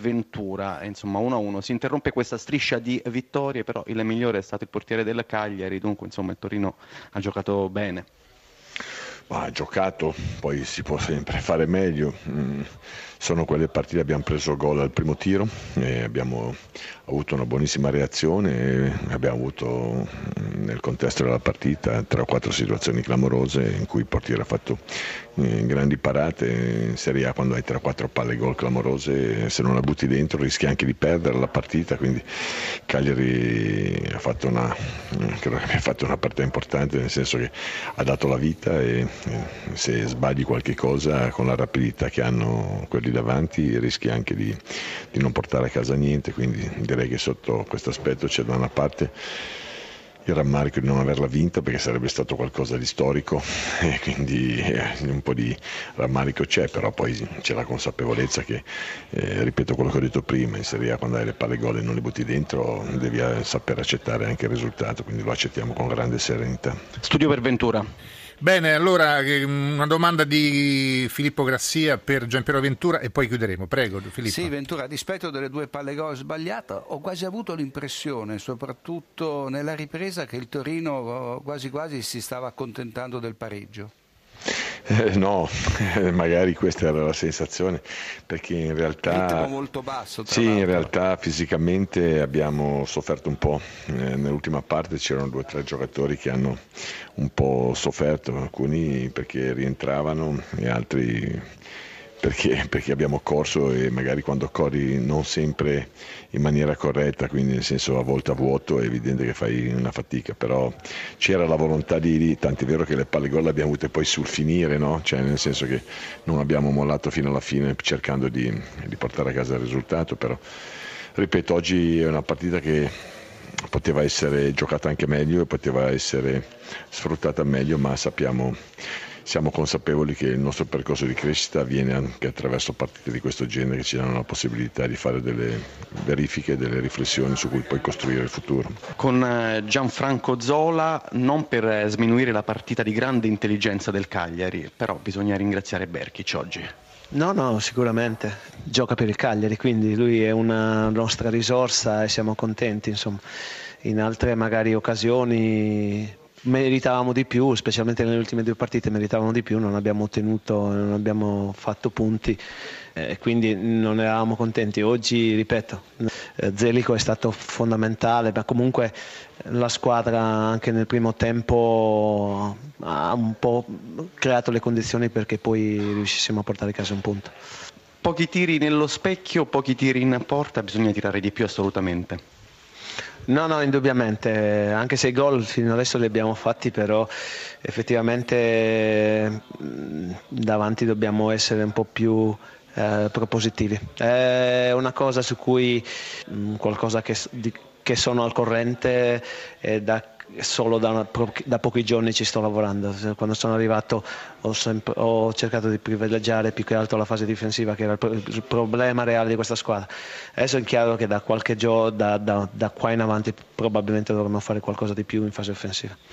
Ventura, insomma 1-1, si interrompe questa striscia di vittorie, però il migliore è stato il portiere del Cagliari, dunque insomma il Torino ha giocato bene. Ha giocato, poi si può sempre fare meglio. Mm, sono quelle partite, abbiamo preso gol al primo tiro, abbiamo avuto una buonissima reazione, abbiamo avuto mm, nel contesto della partita tre o quattro situazioni clamorose in cui il portiere ha fatto eh, grandi parate. In Serie A quando hai tre o quattro palle gol clamorose, se non la butti dentro rischi anche di perdere la partita, quindi Cagliari ha fatto una, fatto una partita importante nel senso che ha dato la vita e se sbagli qualche cosa con la rapidità che hanno quelli davanti rischi anche di, di non portare a casa niente, quindi direi che sotto questo aspetto c'è da una parte il rammarico di non averla vinta perché sarebbe stato qualcosa di storico e quindi eh, un po' di rammarico c'è, però poi c'è la consapevolezza che, eh, ripeto quello che ho detto prima, in Serie A quando hai le palle gol e non le butti dentro devi eh, saper accettare anche il risultato, quindi lo accettiamo con grande serenità. Studio per Ventura. Bene, allora una domanda di Filippo Grassia per Giampiero Ventura e poi chiuderemo. Prego, Filippo. Sì, Ventura, a dispetto delle due palle gol sbagliate, ho quasi avuto l'impressione, soprattutto nella ripresa, che il Torino quasi quasi si stava accontentando del pareggio. Eh, no, magari questa era la sensazione, perché in realtà... molto basso. sì, l'altro. in realtà fisicamente abbiamo sofferto un po'. Eh, nell'ultima parte c'erano due o tre giocatori che hanno un po' sofferto, alcuni perché rientravano e altri perché, perché, abbiamo corso e magari quando corri non sempre in maniera corretta, quindi nel senso a volte a vuoto è evidente che fai una fatica, però c'era la volontà di, di tant'è vero che le palle gol le abbiamo avute poi sul finire, no? cioè, nel senso che non abbiamo mollato fino alla fine cercando di, di portare a casa il risultato, però ripeto oggi è una partita che poteva essere giocata anche meglio e poteva essere sfruttata meglio, ma sappiamo siamo consapevoli che il nostro percorso di crescita avviene anche attraverso partite di questo genere che ci danno la possibilità di fare delle verifiche, delle riflessioni su cui poi costruire il futuro. Con eh, Gianfranco Zola, non per sminuire la partita di grande intelligenza del Cagliari, però bisogna ringraziare Berkic oggi. No, no, sicuramente gioca per il Cagliari, quindi lui è una nostra risorsa e siamo contenti. Insomma. In altre magari occasioni meritavamo di più, specialmente nelle ultime due partite meritavamo di più, non abbiamo ottenuto, non abbiamo fatto punti e eh, quindi non eravamo contenti. Oggi, ripeto, eh, Zelico è stato fondamentale, ma comunque la squadra anche nel primo tempo ha un po' creato le condizioni perché poi riuscissimo a portare a casa un punto. Pochi tiri nello specchio, pochi tiri in porta, bisogna tirare di più assolutamente. No, no, indubbiamente, anche se i gol fino adesso li abbiamo fatti, però effettivamente davanti dobbiamo essere un po' più eh, propositivi. È una cosa su cui qualcosa che, di, che sono al corrente e da solo da, una, da, pochi giorni ci sto lavorando. Quando sono arrivato ho, sempre, ho, cercato di privilegiare più che altro la fase difensiva, che era il, problema reale di questa squadra. Adesso è chiaro che da qualche giorno, da, da, da qua in avanti, probabilmente dovremmo fare qualcosa di più in fase offensiva.